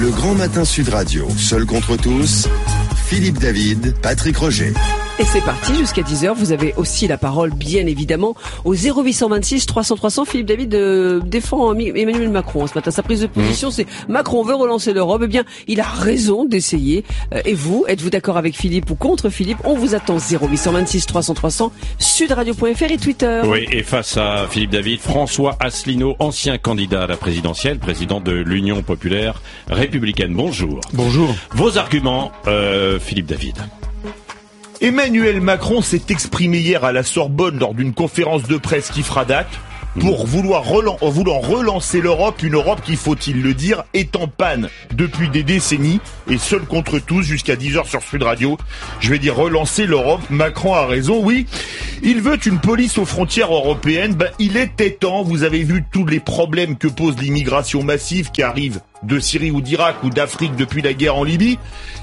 Le Grand Matin Sud Radio, seul contre tous, Philippe David, Patrick Roger. Et c'est parti jusqu'à 10h. Vous avez aussi la parole, bien évidemment, au 0826 300 300. Philippe David euh, défend Emmanuel Macron ce matin. Sa prise de mmh. position, c'est Macron veut relancer l'Europe. Eh bien, il a raison d'essayer. Euh, et vous, êtes-vous d'accord avec Philippe ou contre Philippe? On vous attend 0826 300 300, sudradio.fr et Twitter. Oui, et face à Philippe David, François Asselineau, ancien candidat à la présidentielle, président de l'Union populaire républicaine. Bonjour. Bonjour. Vos arguments, euh, Philippe David? Emmanuel Macron s'est exprimé hier à la Sorbonne lors d'une conférence de presse qui fera date pour vouloir, vouloir relancer l'Europe, une Europe qui, faut-il le dire, est en panne depuis des décennies et seul contre tous jusqu'à 10h sur Sud Radio. Je vais dire relancer l'Europe. Macron a raison, oui. Il veut une police aux frontières européennes. Ben, il était temps. Vous avez vu tous les problèmes que pose l'immigration massive qui arrive de Syrie ou d'Irak ou d'Afrique depuis la guerre en Libye,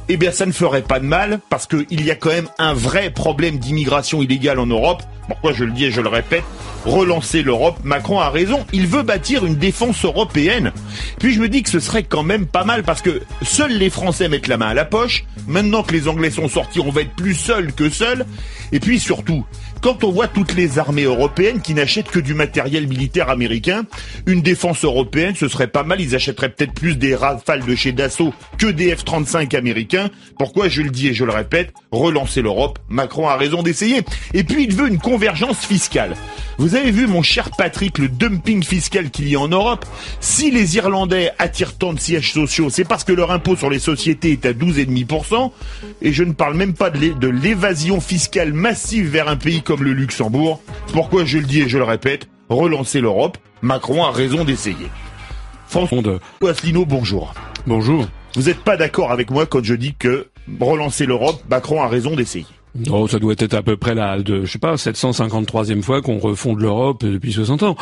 eh bien ça ne ferait pas de mal parce qu'il y a quand même un vrai problème d'immigration illégale en Europe. Pourquoi je le dis et je le répète Relancer l'Europe, Macron a raison, il veut bâtir une défense européenne. Puis je me dis que ce serait quand même pas mal parce que seuls les Français mettent la main à la poche, maintenant que les Anglais sont sortis, on va être plus seuls que seuls, et puis surtout, quand on voit toutes les armées européennes qui n'achètent que du matériel militaire américain, une défense européenne, ce serait pas mal. Ils achèteraient peut-être plus des Rafales de chez Dassault que des F-35 américains. Pourquoi je le dis et je le répète, relancer l'Europe, Macron a raison d'essayer. Et puis il veut une convergence fiscale. Vous avez vu, mon cher Patrick, le dumping fiscal qu'il y a en Europe? Si les Irlandais attirent tant de sièges sociaux, c'est parce que leur impôt sur les sociétés est à 12,5%. Et je ne parle même pas de l'évasion fiscale massive vers un pays comme le Luxembourg. Pourquoi je le dis et je le répète Relancer l'Europe, Macron a raison d'essayer. François Asselineau, bonjour. Bonjour. Vous n'êtes pas d'accord avec moi quand je dis que relancer l'Europe, Macron a raison d'essayer Oh, ça doit être à peu près la, de, je sais pas, 753e fois qu'on refonde l'Europe depuis 60 ans.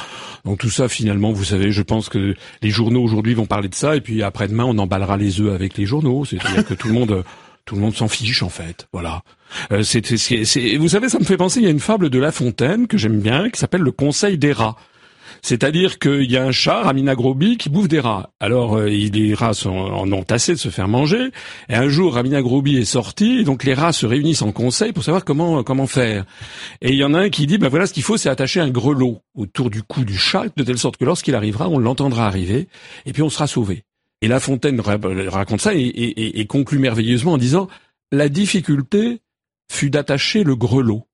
Donc tout ça, finalement, vous savez, je pense que les journaux aujourd'hui vont parler de ça, et puis après-demain, on emballera les œufs avec les journaux. C'est-à-dire que tout le monde, tout le monde s'en fiche en fait. Voilà. Euh, c'est, vous savez, ça me fait penser, il y a une fable de La Fontaine que j'aime bien, qui s'appelle Le Conseil des rats. C'est-à-dire qu'il y a un chat, Ramina Grobi, qui bouffe des rats. Alors, euh, les rats sont, en ont tassé de se faire manger. Et un jour, Ramina Grobi est sorti, donc les rats se réunissent en conseil pour savoir comment faire. Et il y en a un qui dit, ben voilà, ce qu'il faut, c'est attacher un grelot autour du cou du chat, de telle sorte que lorsqu'il arrivera, on l'entendra arriver, et puis on sera sauvé. Et La Fontaine raconte ça et conclut merveilleusement en disant, la difficulté fut d'attacher le grelot.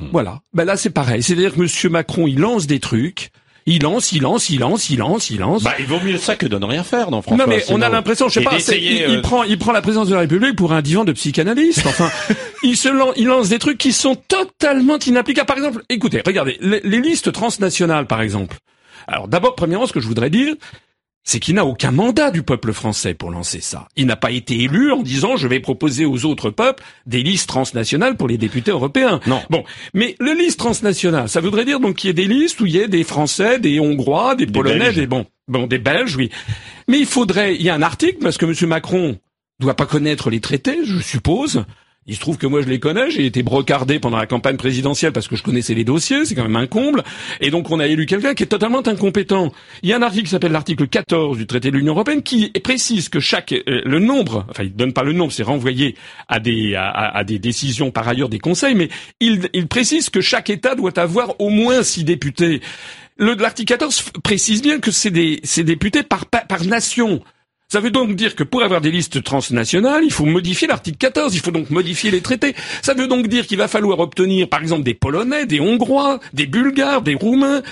Hmm. Voilà. Ben là, c'est pareil. C'est-à-dire que Monsieur Macron, il lance des trucs. Il lance, il lance, il lance, il lance, il lance. Bah, il vaut mieux ça que de ne rien faire, non, François. Non, mais on a l'impression, je sais pas, il, il, euh, prend, il prend la présidence de la République pour un divan de psychanalyste. Enfin, il se lance, il lance des trucs qui sont totalement inapplicables. Par exemple, écoutez, regardez, les, les listes transnationales, par exemple. Alors, d'abord, premièrement, ce que je voudrais dire, c'est qu'il n'a aucun mandat du peuple français pour lancer ça. Il n'a pas été élu en disant je vais proposer aux autres peuples des listes transnationales pour les députés européens. Non. Bon, mais le liste transnationale, ça voudrait dire donc qu'il y ait des listes où il y ait des Français, des Hongrois, des, Polonais, des bon, bon, des Belges, oui. Mais il faudrait, il y a un article parce que M. Macron doit pas connaître les traités, je suppose. Il se trouve que moi je les connais, j'ai été brocardé pendant la campagne présidentielle parce que je connaissais les dossiers, c'est quand même un comble. Et donc on a élu quelqu'un qui est totalement incompétent. Il y a un article qui s'appelle l'article 14 du traité de l'Union européenne qui précise que chaque euh, le nombre, enfin il donne pas le nombre, c'est renvoyé à des à, des décisions par ailleurs des conseils, mais il, précise que chaque État doit avoir au moins six députés. L'article 14 précise bien que c'est des, députés par, par nation. Ça veut donc dire que pour avoir des listes transnationales, il faut modifier l'article 14, il faut donc modifier les traités. Ça veut donc dire qu'il va falloir obtenir, par exemple, des Polonais, des Hongrois, des Bulgares, des Roumains,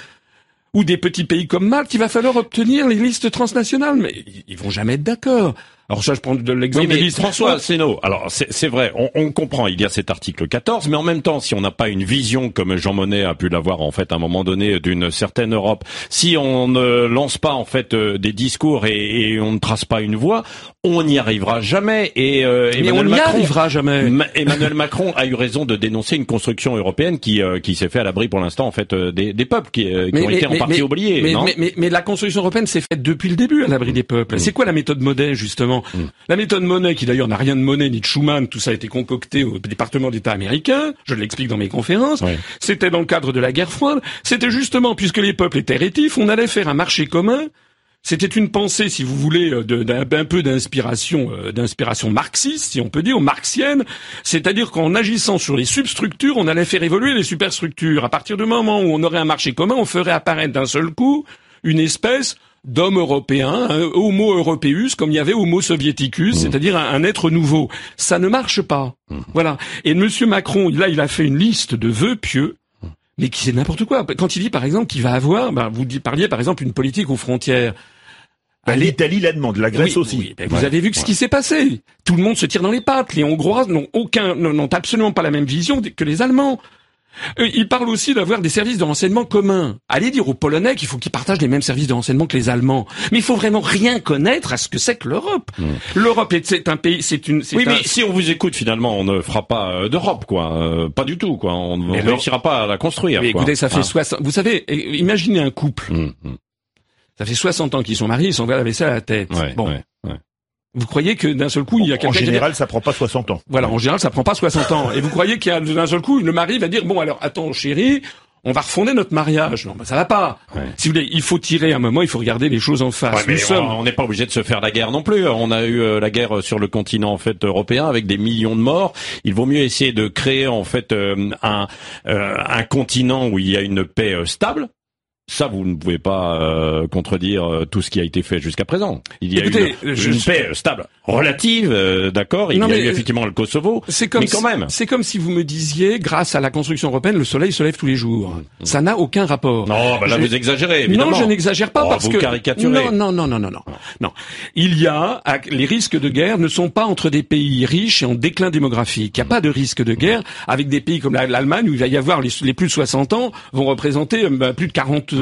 ou des petits pays comme Malte, il va falloir obtenir les listes transnationales. Mais ils vont jamais être d'accord. Alors ça, je prends de l'exemple oui, François Sénaud, alors c'est vrai, on, on, comprend, il y a cet article 14, mais en même temps, si on n'a pas une vision comme Jean Monnet a pu l'avoir en fait à un moment donné d'une certaine Europe, si on ne lance pas en fait euh, des discours et, et on ne trace pas une voie, on n'y arrivera jamais. Et euh, Emmanuel on n'y arrivera jamais. Emmanuel Macron a eu raison de dénoncer une construction européenne qui euh, qui s'est fait à l'abri pour l'instant en fait euh, des, des peuples qui, qui ont été en partie oubliés. Mais, mais, la construction européenne s'est faite depuis le début à l'abri des peuples. Mm. C'est quoi la méthode Monnet justement? Mm. La méthode Monet, qui d'ailleurs n'a rien de Monet ni de Schuman, tout ça a été concocté au département d'État américain, je l'explique dans mes conférences, c'était dans le cadre de la guerre froide, c'était justement, puisque les peuples étaient rétifs, on allait faire un marché commun C'était une pensée, si vous voulez, d'un peu d'inspiration, d'inspiration marxiste, si on peut dire, ou marxienne. C'est-à-dire qu'en agissant sur les substructures, on allait faire évoluer les superstructures. À partir du moment où on aurait un marché commun, on ferait apparaître d'un seul coup une espèce d'homme européen, un homo europeus, comme il y avait homo soviéticus, mmh. c'est-à-dire un, être nouveau. Ça ne marche pas. Mmh. Voilà. Et Monsieur Macron, là, il a fait une liste de vœux pieux mmh. mais qui c'est n'importe quoi. Quand il dit par exemple qu'il va avoir, ben, vous parliez par exemple une politique aux frontières. Ben, L'Italie la demande, la Grèce aussi. Ben, vous avez vu ce qui s'est passé. Tout le monde se tire dans les pattes. Les Hongrois n'ont aucun, n'ont absolument pas la même vision que les Allemands. Euh, il parle aussi d'avoir des services de renseignement communs. Allez dire aux Polonais qu'il faut qu'ils partagent les mêmes services de renseignement que les Allemands. Mais il faut vraiment rien connaître à ce que c'est que l'Europe. Hmm. L'Europe, c'est un pays, c'est une. Oui, mais si on vous écoute, finalement, on ne fera pas euh, d'Europe, quoi. Euh, pas du tout, quoi. On ne réussira pas à la construire. Mais écoutez, ça fait ah. 60. Vous savez, imaginez un couple. Hmm, hmm. Ça fait 60 ans qu'ils sont mariés, ils sont la vaisselle à la tête. bon. Vous croyez que d'un seul coup, il y a quelqu'un... En général, ça prend pas 60 ans. Voilà, en général, ça prend pas 60 ans. Et vous croyez qu'il y a d'un seul coup, le mari va dire, bon, alors, attends, chérie, on va refonder notre mariage. Non, ben, ça va pas. Si vous voulez, il faut tirer un moment, il faut regarder les choses en face. On n'est pas obligé de se faire la guerre non plus. On a eu euh, la guerre sur le continent en fait européen avec des millions de morts. Il vaut mieux essayer de créer en fait euh, un, euh, un continent où il y a une paix stable ça, vous ne pouvez pas euh, contredire euh, tout ce qui a été fait jusqu'à présent. Il y a Écoutez, une, une paix stable, relative, euh, d'accord. Il y a eu effectivement le Kosovo, c'est comme mais quand même. C'est comme si vous me disiez, grâce à la construction européenne, le soleil se lève tous les jours. Mmh. Ça n'a aucun rapport. Non, bah là vous exagérez. Évidemment. Non, je n'exagère pas oh, parce vous que caricaturez. Non, non, non, non, non, non, non. Il y a les risques de guerre ne sont pas entre des pays riches et en déclin démographique. Il n'y a pas de risque de guerre avec des pays comme l'Allemagne où il va y avoir les, les plus de 60 ans vont représenter bah, plus de 40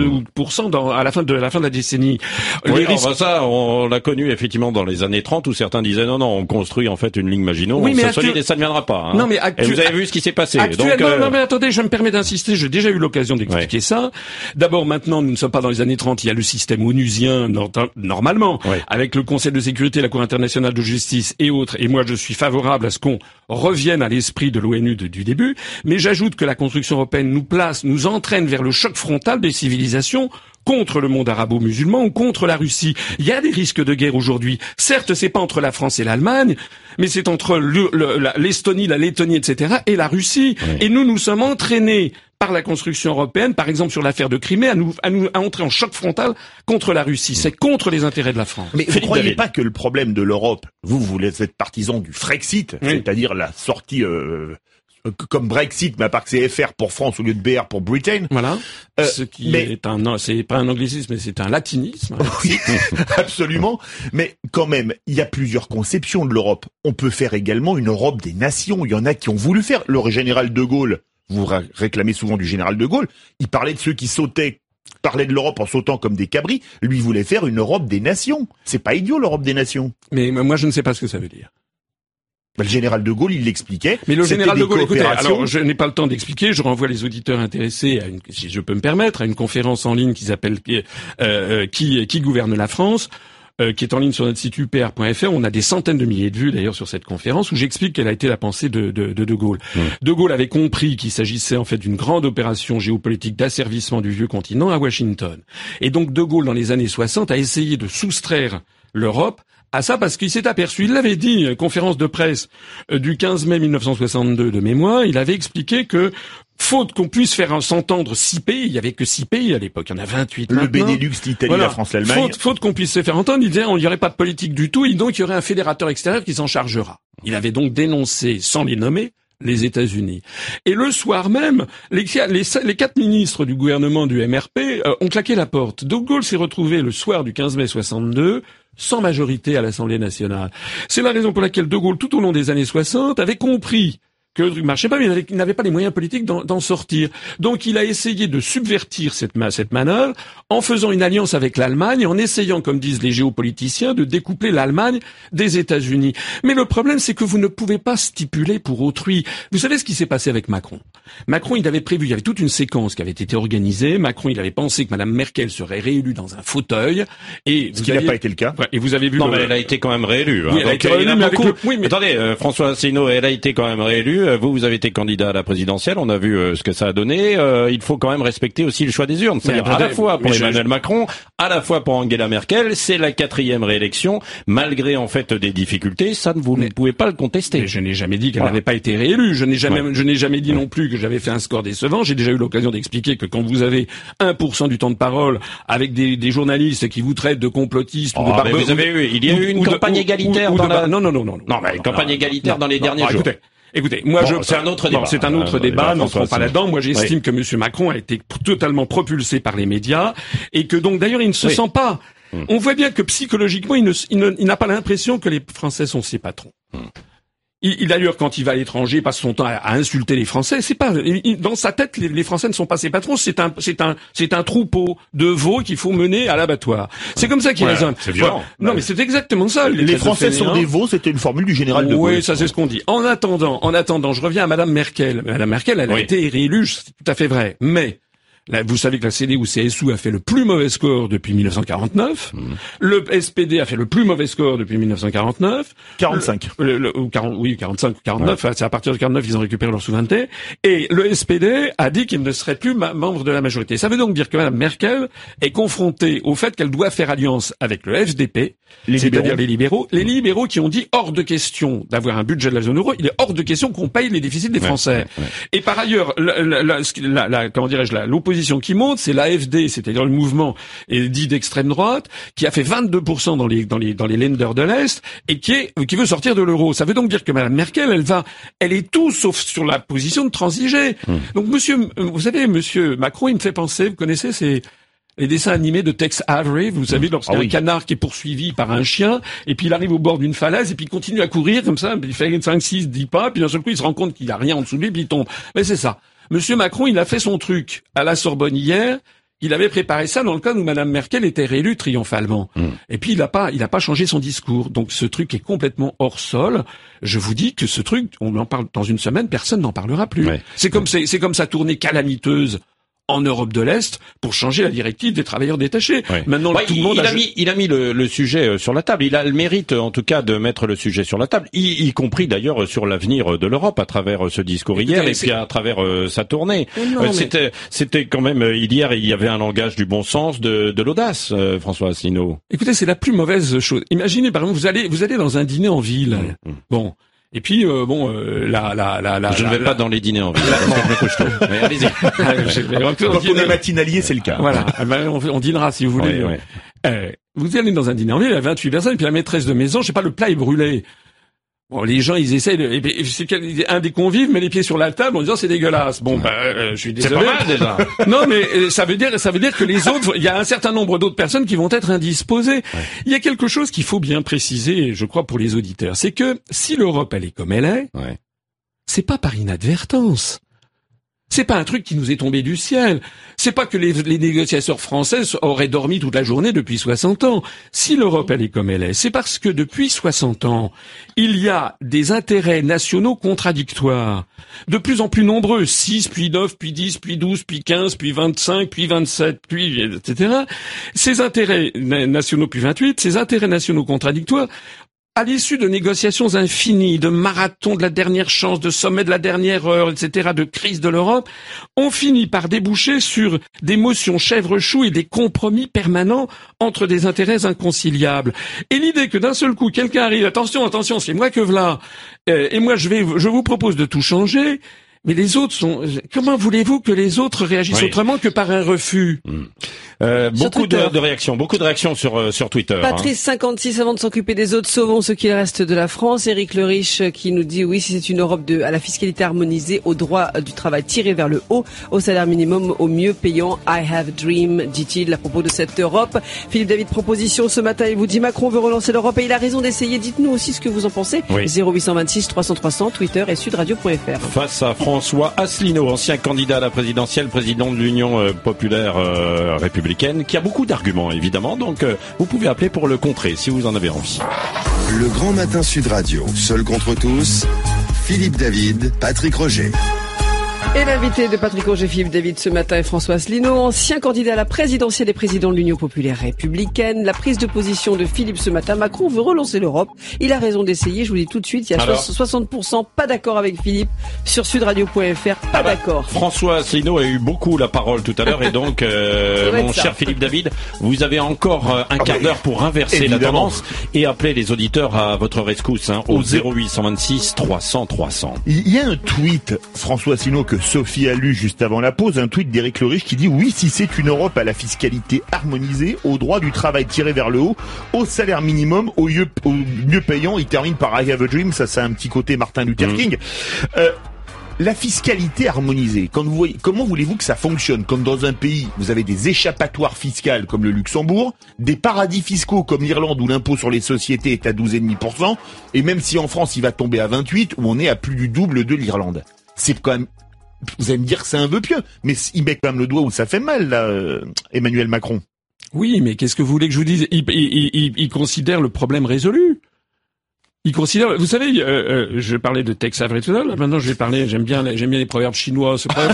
dans, à la fin de la fin de la décennie. Oui, ça, on l'a connu effectivement dans les années 30 où certains disaient non, non, on construit en fait une ligne Maginot, oui, mais solide et ça ne viendra pas. Hein. Non, mais et vous avez vu ce qui s'est passé. Donc, euh... non, mais attendez, je me permets d'insister, j'ai déjà eu l'occasion d'expliquer ça. D'abord, maintenant, nous ne sommes pas dans les années 30, il y a le système onusien normalement, avec le Conseil de sécurité, la Cour internationale de justice et autres. Et moi, je suis favorable à ce qu'on revienne à l'esprit de l'ONU du début. Mais j'ajoute que la construction européenne nous place, nous entraîne vers le choc frontal des civilisations contre le monde arabo-musulman ou contre la Russie. Il y a des risques de guerre aujourd'hui. Certes, c'est pas entre la France et l'Allemagne, mais c'est entre l'Estonie, la Lettonie, etc., et la Russie. Et nous, nous sommes entraînés par la construction européenne, par exemple sur l'affaire de Crimée, à nous, à nous à entrer en choc frontal contre la Russie. C'est contre les intérêts de la France. Mais vous ne croyez pas que le problème de l'Europe, vous, vous êtes partisan du Frexit, c'est-à-dire la sortie euh, comme Brexit, mais à part que c'est FR pour France au lieu de BR pour Britain. Voilà. Euh, Ce qui est un, c'est pas un anglicisme, mais c'est un latinisme. Oui, absolument. Mais quand même, il y a plusieurs conceptions de l'Europe. On peut faire également une Europe des nations. Il y en a qui ont voulu faire. Le général de Gaulle, vous réclamez souvent du général de Gaulle, il parlait de ceux qui sautaient parlait de l'Europe en sautant comme des cabris, lui voulait faire une Europe des nations. C'est pas idiot l'Europe des nations. Mais moi je ne sais pas ce que ça veut dire. Bah, le général de Gaulle, il l'expliquait. Mais le général de Gaulle, écoutez, alors je n'ai pas le temps d'expliquer. Je renvoie les auditeurs intéressés, à une, si je peux me permettre, à une conférence en ligne qui s'appelle euh, euh, qui, qui gouverne la France euh, qui est en ligne sur notre site upr.fr. On a des centaines de milliers de vues d'ailleurs sur cette conférence où j'explique quelle a été la pensée de De, de, de Gaulle. De Gaulle avait compris qu'il s'agissait en fait d'une grande opération géopolitique d'asservissement du vieux continent à Washington. Et donc De Gaulle, dans les années 60, a essayé de soustraire l'Europe à ça parce qu'il s'est aperçu, il l'avait dit, euh, conférence de presse euh, du 15 mai 1962 de mémoire, il avait expliqué que faute qu'on puisse faire s'entendre six pays, il y avait que six pays à l'époque, il y en a 28 Le Benelux, l'Italie, la France, l'Allemagne. Faute, faute qu'on puisse se faire entendre, il disait il n'y aurait pas de politique du tout, et donc il y aurait un fédérateur extérieur qui s'en chargera. Il avait donc dénoncé, sans les nommer, les États-Unis. Et le soir même, les, quatre ministres du gouvernement du MRP euh, ont claqué la porte. De Gaulle s'est retrouvé le soir du 15 mai 62 sans majorité à l'Assemblée nationale. C'est la raison pour laquelle De Gaulle, tout au long des années 60, avait compris que le truc marchait pas, mais il n'avait pas les moyens politiques d'en sortir. Donc il a essayé de subvertir cette, cette manœuvre en faisant une alliance avec l'Allemagne, en essayant, comme disent les géopoliticiens, de découpler l'Allemagne des États-Unis. Mais le problème, c'est que vous ne pouvez pas stipuler pour autrui. Vous savez ce qui s'est passé avec Macron? Macron, il avait prévu, il y avait toute une séquence qui avait été organisée. Macron, il avait pensé que Madame Merkel serait réélue dans un fauteuil, et ce qui n'a pas été le cas. et vous avez vu. Non, mais elle a été quand même réélue. Hein. Oui, elle a été réélue, Oui, mais... Attendez, euh, François Asselineau, elle a été quand même réélue euh, vous, vous avez été candidat à la présidentielle, on a vu euh, ce que ça a donné. Euh, il faut quand même respecter aussi le choix des urnes. C'est-à-dire à la fois pour Emmanuel Macron, à la fois pour Angela Merkel. C'est la quatrième réélection, malgré en fait des difficultés. Ça, vous ne pouvez pas le contester. je n'ai jamais dit qu'elle n'avait pas été réélue. Je n'ai jamais, je n'ai jamais dit non plus que j'avais fait un score décevant. J'ai déjà eu l'occasion d'expliquer que quand vous avez 1% du temps de parole avec des, des journalistes qui vous traitent de complotistes ou de oh, Vous avez eu, il y a eu une campagne égalitaire dans la... Non, non, non, non. Non, mais campagne égalitaire dans les derniers jours. Écoutez, moi je c'est un autre débat. C'est un autre débat. N'entrons pas là-dedans. Moi, j'estime que M. Macron a été totalement propulsé par les médias et que donc d'ailleurs il ne se sent pas. Hmm. On voit bien que psychologiquement, il n'a pas l'impression que les Français sont ses patrons. Hmm. Il, d'ailleurs, quand il va à l'étranger, passe son temps à, insulter les Français. C'est pas dans sa tête, les, Français ne sont pas ses patrons. C'est un, c'est un, c'est un troupeau de veaux qu'il faut mener à l'abattoir. C'est comme ça qu'il raisonne. C'est violent. Non, mais c'est exactement ça. Les, Français sont des veaux. C'était une formule du général de Gaulle. Oui, ça c'est ce qu'on dit. En attendant, en attendant, je reviens à Madame Merkel. Madame Merkel, elle a été réélue, c'est tout à fait vrai. Mais vous savez que la CDU-CSU a fait le plus mauvais score depuis 1949. Mmh. Le SPD a fait le plus mauvais score depuis 1949. 45. Le, 40, oui, 45 49. C'est à partir de 49 ils ont récupéré leur souveraineté. Et le SPD a dit qu'il ne serait plus membre de la majorité. Ça veut donc dire que Mme Merkel est confrontée au fait qu'elle doit faire alliance avec le FDP, c'est-à-dire les libéraux. Les libéraux qui ont dit hors de question d'avoir un budget de la zone euro. Il est hors de question qu'on paye les déficits des Français. Et par ailleurs, la, la, la, comment dirais-je, l'opposition qui monte, c'est l'AFD, c'est-à-dire le mouvement dit d'extrême droite, qui a fait 22% dans les dans les dans les lenders de l'est et qui est qui veut sortir de l'euro. Ça veut donc dire que Madame Merkel, elle va, elle est tout sauf sur la position de transiger. Hmm. Donc Monsieur, vous savez, Monsieur Macron, il me fait penser, vous connaissez ces les dessins animés de Tex Avery, vous savez, hmm. lorsqu'il y a ah un canard qui est poursuivi par un chien, et puis il arrive au bord d'une falaise, et puis il continue à courir comme ça, il fait 5, 6, 10 pas, puis d'un seul coup il se rend compte qu'il n'y a rien en dessous de lui, puis il tombe. Mais c'est ça. Monsieur Macron, il a fait son truc à la Sorbonne hier. Il avait préparé ça dans le cas où Madame Merkel était réélue triomphalement. Hmm. Et puis il n'a pas, il a pas changé son discours. Donc ce truc est complètement hors sol. Je vous dis que ce truc, on en parle dans une semaine, personne n'en parlera plus. C'est comme c'est comme sa tournée calamiteuse en Europe de l'Est pour changer la directive des travailleurs détachés. Maintenant, tout le monde il a, mis, il a mis le, sujet euh, sur la table. Il a le mérite, en tout cas, de mettre le sujet sur la table, y, compris d'ailleurs sur l'avenir de l'Europe à travers euh, ce discours hier et puis à travers euh, sa tournée. C'était, c'était quand même hier, il y avait un langage du bon sens, de, de l'audace, François Asselineau. Écoutez, c'est la plus mauvaise chose. Imaginez, par exemple, vous allez, vous allez dans un dîner en ville. Mmh, mmh. Bon. Et puis euh, bon, euh, la, la, la, la, je ne vais pas dans les dîners en ville. Mais allez-y. Quand on est matinalier, c'est le cas. Voilà. Ah ben, on, dînera si vous voulez. Euh, vous allez dans un dîner en ville, il y a 28 personnes, et puis la maîtresse de maison, je sais pas, le plat est brûlé. Bon, les gens, ils essayent. De, c'est un des convives met les pieds sur la table en disant c'est dégueulasse. Bon, bah, euh, je suis désolé. C'est pas mal déjà. non, mais euh, ça veut dire, ça veut dire que les autres, il y a un certain nombre d'autres personnes qui vont être indisposées. Il y a quelque chose qu'il faut bien préciser, je crois, pour les auditeurs, c'est que si l'Europe elle est comme elle est, c'est pas par inadvertance. C'est pas un truc qui nous est tombé du ciel. C'est pas que les, négociateurs français auraient dormi toute la journée depuis 60 ans. Si l'Europe elle est comme elle est, c'est parce que depuis 60 ans, il y a des intérêts nationaux contradictoires. De plus en plus nombreux, 6, puis 9, puis 10, puis 12, puis 15, puis 25, puis 27, puis etc. Ces intérêts nationaux, puis 28, ces intérêts nationaux contradictoires à l'issue de négociations infinies, de marathons de la dernière chance, de sommets de la dernière heure, etc., de crise de l'Europe, on finit par déboucher sur des motions chèvre-chou et des compromis permanents entre des intérêts inconciliables. Et l'idée que d'un seul coup, quelqu'un arrive, attention, attention, c'est moi que voilà, euh, et moi je vais, je vous propose de tout changer, mais les autres sont. Comment voulez-vous que les autres réagissent autrement que par un refus? Hmm. euh, Beaucoup de, réactions, beaucoup de réactions sur euh, sur Twitter. Hein. Patrice 56 avant de s'occuper des autres, sauvons ce qu'il reste de la France. Éric Le Riche euh, qui nous dit oui, si c'est une Europe de à la fiscalité harmonisée, au droit du travail tiré vers le haut, au salaire minimum, au mieux payant. I have dream, dit-il à propos de cette Europe. Philippe David proposition ce matin, il vous dit Macron veut relancer l'Europe et il a raison d'essayer. Dites-nous aussi ce que vous en pensez. 0826 300 300 Twitter et sudradio.fr. Face à François Asselineau, ancien candidat à la présidentielle, président de l'Union euh, populaire euh, républicaine, qui a beaucoup d'arguments évidemment, donc euh, vous pouvez appeler pour le contrer si vous en avez envie. Le Grand Matin Sud Radio, seul contre tous, Philippe David, Patrick Roger. Et l'invité de Patrick Philippe David ce matin est François Asselineau, ancien candidat à la présidentielle des présidents de l'Union populaire républicaine. La prise de position de Philippe ce matin, Macron veut relancer l'Europe. Il a raison d'essayer, je vous dis tout de suite, il y a 60% pas d'accord avec Philippe sur sudradio.fr, pas ah bah, d'accord. François Asselineau a eu beaucoup la parole tout à l'heure et donc, euh, mon cher Philippe David, vous avez encore euh, un ah quart d'heure pour inverser la tendance et appeler les auditeurs à votre rescousse hein, au 0826 300 300. Il y a un tweet, François Asselineau, que Sophie a lu juste avant la pause, un tweet d'Éric Leriche qui dit oui, si c'est une Europe à la fiscalité harmonisée, au droit du travail tiré vers le haut, au salaire minimum, au mieux, mieux payant, il termine par I have a dream, ça c'est un petit côté Martin Luther mmh. King. Euh, la fiscalité harmonisée, quand vous voyez, comment voulez-vous que ça fonctionne? Comme dans un pays, vous avez des échappatoires fiscales comme le Luxembourg, des paradis fiscaux comme l'Irlande où l'impôt sur les sociétés est à 12,5%, et même si en France il va tomber à 28, où on est à plus du double de l'Irlande. C'est quand même vous allez me dire que c'est un vœu pieux, mais il met quand même le doigt où ça fait mal, là, euh, Emmanuel Macron. Oui, mais qu'est-ce que vous voulez que je vous dise? Il, considère le problème résolu. Il considère, vous savez, euh, euh, je parlais de Tex Avery tout à l'heure. Maintenant, je vais parler. J'aime bien, j'aime bien les proverbes chinois. Ce proverbe,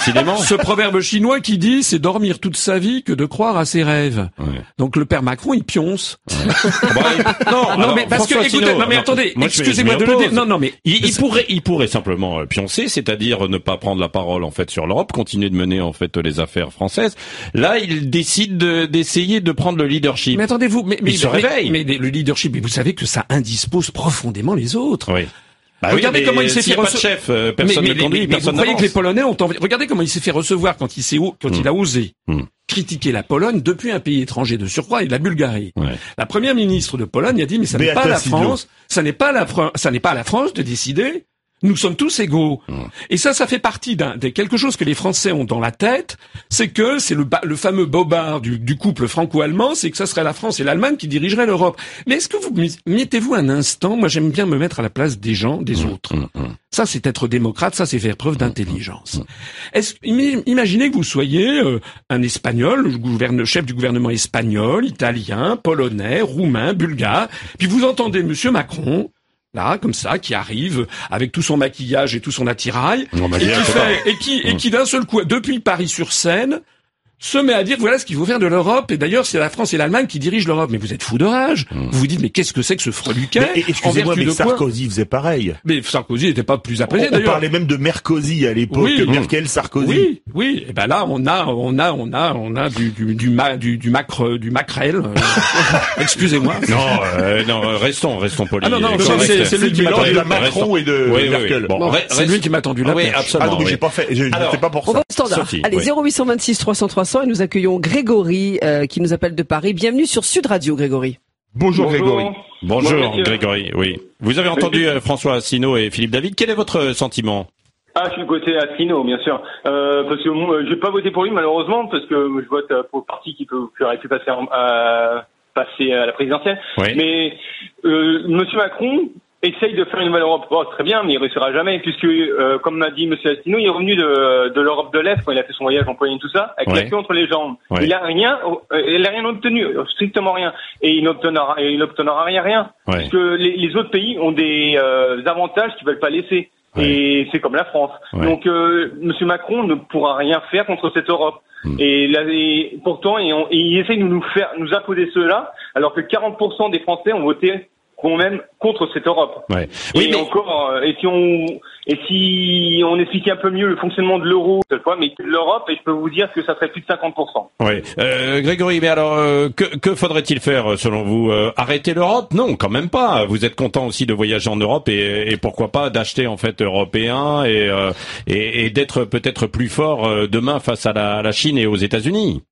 chinois, ce proverbe chinois qui dit, c'est dormir toute sa vie que de croire à ses rêves. Donc le père Macron, il pionce. Bah, non, non, mais parce que, écoutez, non mais attendez, excusez-moi de le dire. Non, non, mais il, pourrait, il pourrait simplement euh, pioncer, c'est-à-dire ne pas prendre la parole en fait sur l'Europe, continuer de mener en fait les affaires françaises. Là, il décide d'essayer de, prendre le leadership. Mais attendez-vous, mais, mais il se réveille. Mais, le leadership, mais vous savez que ça indispose profondément les autres. Oui. Bah regardez comment il s'est fait recevoir. Euh, personne mais, mais, mais, vous croyez que les Polonais ont envie... Regardez comment il s'est fait recevoir quand il s'est quand il a hmm. osé hmm. critiquer la Pologne depuis un pays étranger de surcroît et la Bulgarie. La première ministre de Pologne a dit mais ça n'est pas la France, ça n'est pas la ça n'est pas à la France de décider nous sommes tous égaux. Mmh. Et ça, ça fait partie d'un de quelque chose que les Français ont dans la tête, c'est que c'est le, le fameux bobard du, du couple franco-allemand, c'est que ça serait la France et l'Allemagne qui dirigeraient l'Europe. Mais est-ce que vous mettez-vous un instant Moi, j'aime bien me mettre à la place des gens, des mmh. autres. Mmh. Ça, c'est être démocrate, ça, c'est faire preuve d'intelligence. Est-ce, imaginez que vous soyez euh, un Espagnol, le gouverne, chef du gouvernement espagnol, italien, polonais, roumain, bulgare, puis vous entendez Monsieur Macron là, comme ça, qui arrive avec tout son maquillage et tout son attirail, et qui, fait, et qui, et qui d'un seul coup, depuis Paris sur scène, se met à dire voilà ce qu'il faut faire de l'Europe. Et d'ailleurs, c'est la France et l'Allemagne qui dirigent l'Europe. Mais vous êtes fou de rage. Mmh. Vous vous dites mais qu'est-ce que c'est que ce freluquet Excusez-moi, mais Sarkozy faisait pareil. Mais Sarkozy n'était pas plus apaisé. On, on parlait même de Mercosi à l'époque. Oui, Merkel, Sarkozy. Oui, oui. Et ben là, on a, on a, on a, on a du du du, du, du macre, du macrel. Excusez-moi. Non, euh, non, restons, restons polis. Ah non, non, c'est lui qui m'a tendu de Macron et de Merkel. c'est lui qui m'a tendu la Oui, absolument. Ah donc j'ai pas fait, j'étais pas pour ça. Allez, 0826 300 300 et nous accueillons Grégory euh, qui nous appelle de Paris. Bienvenue sur Sud Radio, Grégory. Bonjour, Grégory. Bonjour, Grégory. Oui. Vous avez entendu euh, François Asselineau et Philippe David. Quel est votre sentiment? Ah, je suis côté Asselineau, bien sûr. Euh, parce que je vais pas voter pour lui, malheureusement, parce que je vote pour le parti qui, peut, qui aurait pu passer, à, passer à la présidentielle. Mais euh, Monsieur Macron, essaye de faire une nouvelle Europe. Oh, très bien, mais il réussira jamais, puisque, euh, comme m'a dit M. Astino, il est revenu de, de l'Europe de l'Est quand il a fait son voyage en Pologne et tout ça, avec la queue entre les jambes. Il a rien, euh, il a rien obtenu, strictement rien, et il n'obtiendra, il n'obtiendra rien, rien, parce que les, les, autres pays ont des euh, avantages qu'ils veulent pas laisser. Et c'est comme la France. Donc, euh, M. Macron ne pourra rien faire contre cette Europe. Hmm. Et, là, et, pourtant, et on, et il essaie de nous faire, nous imposer cela, alors que 40% des Français ont voté quand même contre cette Europe. Ouais. Oui, et mais... encore, euh, et si on et si on expliquait un peu mieux le fonctionnement de l'euro cette fois, mais l'Europe, et je peux vous dire que ça serait plus de 50%. Oui. Euh, Grégory, mais alors euh, que, que faudrait-il faire selon vous euh, Arrêter l'Europe? Non, quand même pas. Vous êtes content aussi de voyager en Europe et, et pourquoi pas d'acheter en fait européen et, et, et d'être peut-être plus fort demain face à la, la Chine et aux États-Unis?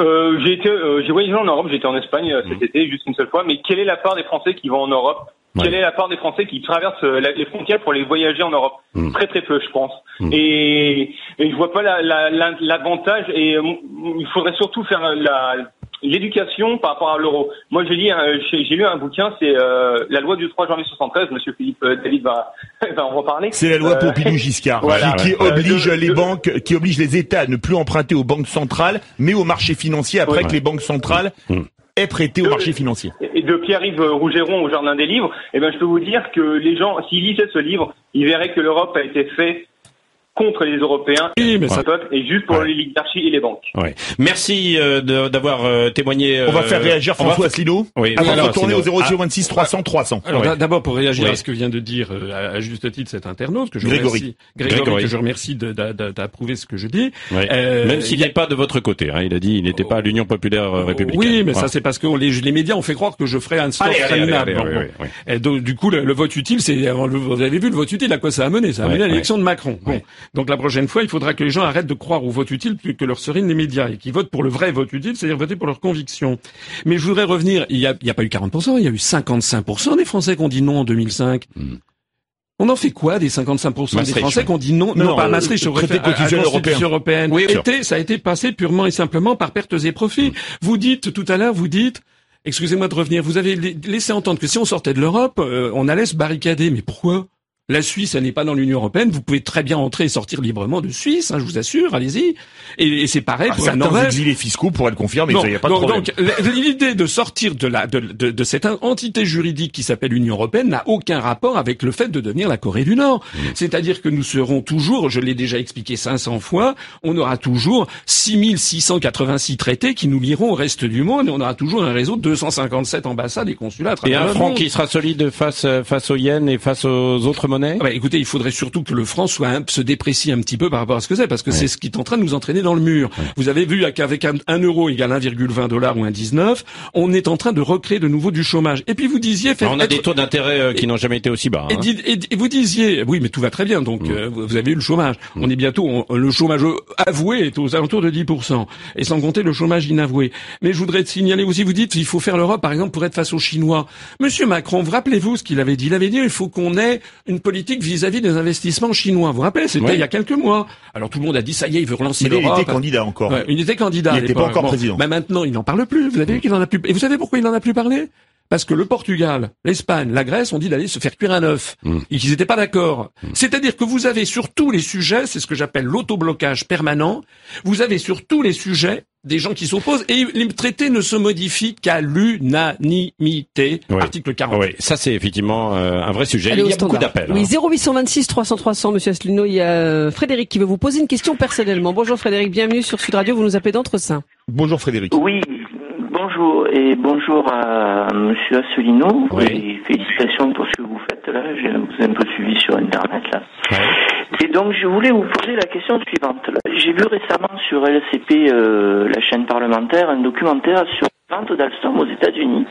Euh, j'ai été, euh, j'ai voyagé en Europe, j'étais en Espagne euh, cet mmh. été juste une seule fois. Mais quelle est la part des Français qui vont en Europe? Quelle est la part des Français qui traversent les frontières pour les voyager en Europe? Mmh. Très très peu, je pense. Mmh. Et, et je vois pas l'avantage. La, la, et il faudrait surtout faire la l'éducation par rapport à l'euro. Moi, j'ai lu, j'ai lu un bouquin, c'est euh, la loi du 3 janvier 73. Monsieur Philippe David va, va en reparler. C'est la loi euh, Pompidou-Giscard, qui, oblige les banques, qui oblige les États à ne plus emprunter aux banques centrales, mais aux marchés financiers après que les banques centrales mmh. aient prêté aux marchés financiers. Et de Pierre-Yves Rougeron au Jardin des Livres, eh ben, je peux vous dire que les gens, s'ils lisaient ce livre, ils verraient que l'Europe a été faite contre les Européens oui, mais ça... et juste pour les l'oligarchie et les banques. Ouais. Merci euh, d'avoir euh, témoigné. On va faire réagir François Asselineau. Oui, avant de retourner au 026 300 300. Alors d'abord pour réagir à ce que vient de dire à, juste titre cet internaute que je Grégory. remercie, Grégory, que je remercie d'approuver ce que je dis. Même s'il n'est pas de votre côté, hein, il a dit il n'était pas à l'Union populaire républicaine. Oui, mais ça c'est parce que les, les médias ont fait croire que je ferais un donc du coup le, vote utile, c'est vous avez vu le vote utile à quoi ça a mené? Ça a mené à l'élection de Macron. Bon, donc la prochaine fois, il faudra que les gens arrêtent de croire au vote utile plus que leur serine les médias et qu'ils votent pour le vrai vote utile, c'est-à-dire voter pour leurs convictions. Mais je voudrais revenir. Il y a, a pas eu 40%, il y a eu 55% des Français qui ont dit non en 2005. Hmm. On en fait quoi des 55% des Français qui ont dit non, non, pas à euh, Maastricht, au traité de européenne. Oui, ça a été passé purement et simplement par pertes et profits. Hmm. Vous dites tout à l'heure, vous dites, excusez-moi de revenir, vous avez laissé entendre que si on sortait de l'Europe, euh, on allait se barricader. Mais pourquoi? La Suisse, elle n'est pas dans l'Union européenne. Vous pouvez très bien entrer et sortir librement de Suisse, hein, je vous assure. Allez-y. Et, c'est pareil ah, pour la Norvège. exilés fiscaux pourraient le confirmer. il n'y a pas de problème. Donc l'idée de sortir de, la, de, de, de cette entité juridique qui s'appelle l'Union européenne n'a aucun rapport avec le fait de devenir la Corée du Nord. Mmh. C'est-à-dire que nous serons toujours, je l'ai déjà expliqué 500 fois, on aura toujours 6686 traités qui nous lieront au reste du monde et on aura toujours un réseau de 257 ambassades et consulats à travers Et un franc qui sera solide face face au yen et face aux autres monnaies ah bah, écoutez, il faudrait surtout que le franc soit se déprécie un petit peu par rapport à ce que c'est, parce que c'est ce qui est en train de nous entraîner dans le mur. Vous avez vu qu'avec un, euro égale 1,20 dollars ou 1,19, on est en train de recréer de nouveau du chômage. Et puis vous disiez... on a des taux d'intérêt euh, qui n'ont jamais été aussi bas. Hein. Et, vous disiez... Oui, mais tout va très bien, donc mm. euh, vous avez eu le chômage. Mm. On est bientôt... le chômage avoué est aux alentours de 10%, et sans compter le chômage inavoué. Mais je voudrais te signaler aussi, vous dites, il faut faire l'Europe, par exemple, pour être face aux Chinois. Monsieur Macron, vous rappelez-vous ce qu'il avait dit? Il avait dit, il faut qu'on ait une politique vis-à-vis des investissements chinois. Vous vous rappelez, c'était il y a quelques mois. Alors tout le monde a dit ça y est, il veut relancer l'Europe. Il était candidat encore. il était candidat. Il n'était pas encore président. Mais maintenant, il n'en parle plus. Vous avez vu qu'il en a plus. Et vous savez pourquoi il n'en a plus parlé? Parce que le Portugal, l'Espagne, la Grèce ont dit d'aller se faire cuire un œuf mm. et qu'ils n'étaient pas d'accord. Mm. C'est-à-dire que vous avez sur tous les sujets, c'est ce que j'appelle l'autoblocage permanent, vous avez sur tous les sujets des gens qui s'opposent et les traités ne se modifient qu'à l'unanimité. Article 40. Oui, ça c'est effectivement euh, un vrai sujet. il y a beaucoup d'appels. Oui, 0826 300 300, Monsieur Asselineau. Il y a euh, Frédéric qui veut vous poser une question personnellement. Bonjour Frédéric, bienvenue sur Sud Radio. Vous nous appelez d'Entresaint. Bonjour Frédéric. Oui, bonjour et bonjour à Monsieur Asselineau. Et félicitations pour ce que vous faites là. Je vous ai un peu suivi sur Internet là. Et donc je voulais vous poser la question suivante. J'ai vu récemment sur LCP, euh, la chaîne parlementaire, un documentaire sur la vente d'Alstom aux États-Unis.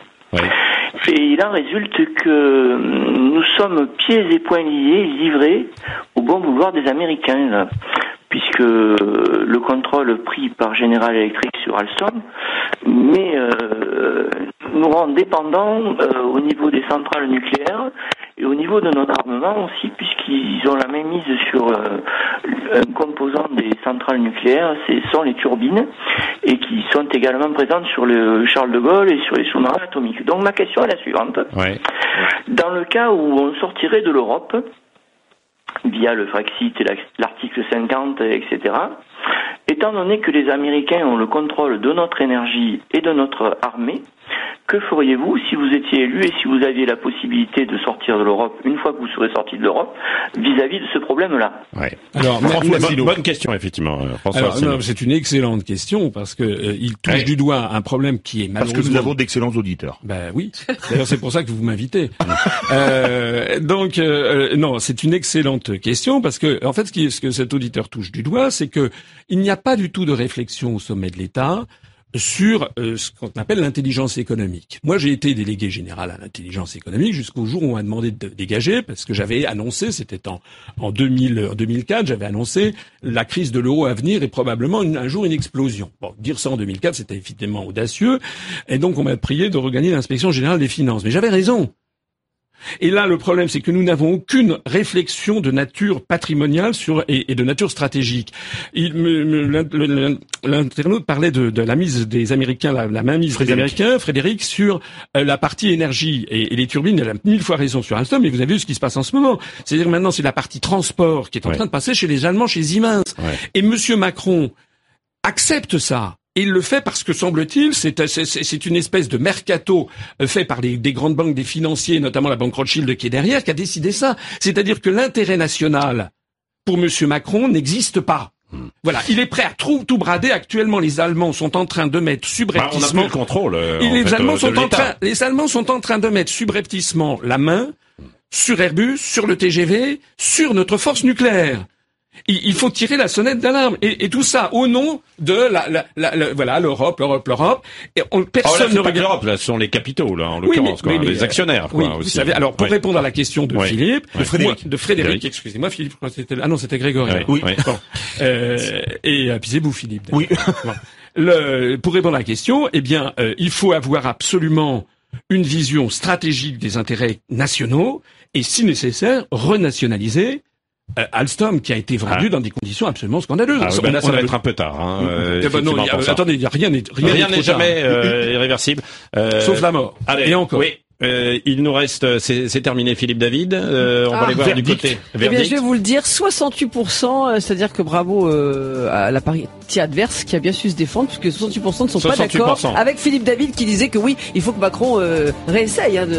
Et il en résulte que nous sommes pieds et poings liés, livrés au bon vouloir des Américains, puisque le contrôle pris par General Electric sur Alstom, mais euh, nous rend dépendants euh, au niveau des centrales nucléaires et au niveau de notre armement aussi, puisqu'ils ont la même mise sur euh, un composant des centrales nucléaires, ce sont les turbines, et qui sont également présentes sur le Charles de Gaulle et sur les sous-marins atomiques. Donc ma question est la suivante. Dans le cas où on sortirait de l'Europe, via le Frexit et l'article 50, etc., étant donné que les Américains ont le contrôle de notre énergie et de notre armée, que feriez-vous si vous étiez élu et si vous aviez la possibilité de sortir de l'Europe une fois que vous serez sorti de l'Europe vis-à-vis de ce problème-là ouais. Alors, bonne, question effectivement. Euh, c'est une excellente question parce que euh, il touche du doigt un problème qui est malheureusement. Parce que nous avons d'excellents auditeurs. Ben oui. D'ailleurs, c'est pour ça que vous m'invitez. euh, donc euh, non, c'est une excellente question parce que en fait, ce, qui, ce que cet auditeur touche du doigt, c'est que il n'y a pas du tout de réflexion au sommet de l'État sur euh, ce qu'on appelle l'intelligence économique. Moi, j'ai été délégué général à l'intelligence économique jusqu'au jour où on m'a demandé de dégager, parce que j'avais annoncé, c'était en, en, 2000, 2004, j'avais annoncé la crise de l'euro à venir et probablement un jour une explosion. Bon, dire ça en 2004, c'était évidemment audacieux, et donc on m'a prié de regagner l'inspection générale des finances. Mais j'avais raison. Et là, le problème, c'est que nous n'avons aucune réflexion de nature patrimoniale sur, et, de nature stratégique. L'internaute parlait de, la mise des Américains, la, la mainmise des Américains, Frédéric, sur euh, la partie énergie et, les turbines. Elle a mille fois raison sur Alstom, mais vous avez vu ce qui se passe en ce moment. C'est-à-dire maintenant, c'est la partie transport qui est en train de passer chez les Allemands, chez Siemens. Et Monsieur Macron accepte ça il le fait parce que, semble-t-il, c'est une espèce de mercato euh, fait par les, des grandes banques, des financiers, notamment la banque Rothschild qui est derrière, qui a décidé ça. C'est-à-dire que l'intérêt national pour Monsieur Macron n'existe pas. Voilà, il est prêt à tout, tout brader. Actuellement, les Allemands sont en train de mettre subrepticement. Bah, on a le contrôle. Euh, les Allemands sont en train, les Allemands sont en train de mettre subrepticement la main sur Airbus, sur le TGV, sur notre force nucléaire il, faut tirer la sonnette d'alarme et, et, tout ça au nom de la, la, la, voilà l'Europe, l'Europe, l'Europe. Et on, personne oh, ne regarde l'Europe. Là, ce sont les capitaux là, en l'occurrence, oui, les actionnaires. Oui, quoi, vous savez. Alors pour répondre à la question de Philippe, de Frédéric, de Frédéric, excusez-moi, Philippe, c'était ah non, c'était Grégory. Oui. Bon. Euh, et euh, vous Philippe. Oui. Le, pour répondre à la question, eh bien, euh, il faut avoir absolument une vision stratégique des intérêts nationaux et, si nécessaire, renationaliser euh, Alstom qui a été vendu ah. dans des conditions absolument scandaleuses. Ah, ben là, ça va être un peu tard. Hein, euh, eh ben non, attendez, y a rien n'est rien n'est jamais euh, irréversible, sauf la mort. Allez, et encore. Oui. Euh, il nous reste, euh, c'est terminé, Philippe David. Euh, on va aller ah, voir du côté. Eh bien, je vais vous le dire, 68%, c'est-à-dire que bravo à la partie adverse qui a bien su se défendre, puisque 68% ne sont pas d'accord avec Philippe David qui disait que oui, il faut que Macron réessaye hein, de,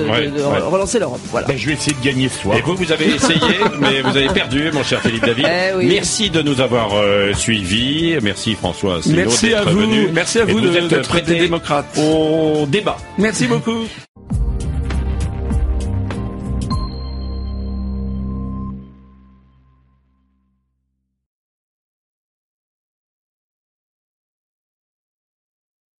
relancer l'Europe. Voilà. Ben, je vais essayer de gagner ce soir. Et vous, vous avez essayé, mais vous avez perdu, mon cher Philippe David. Eh Merci de nous avoir suivis. Merci François Merci à vous. Merci à vous de, vous êtes prêté démocrate au débat. Merci beaucoup.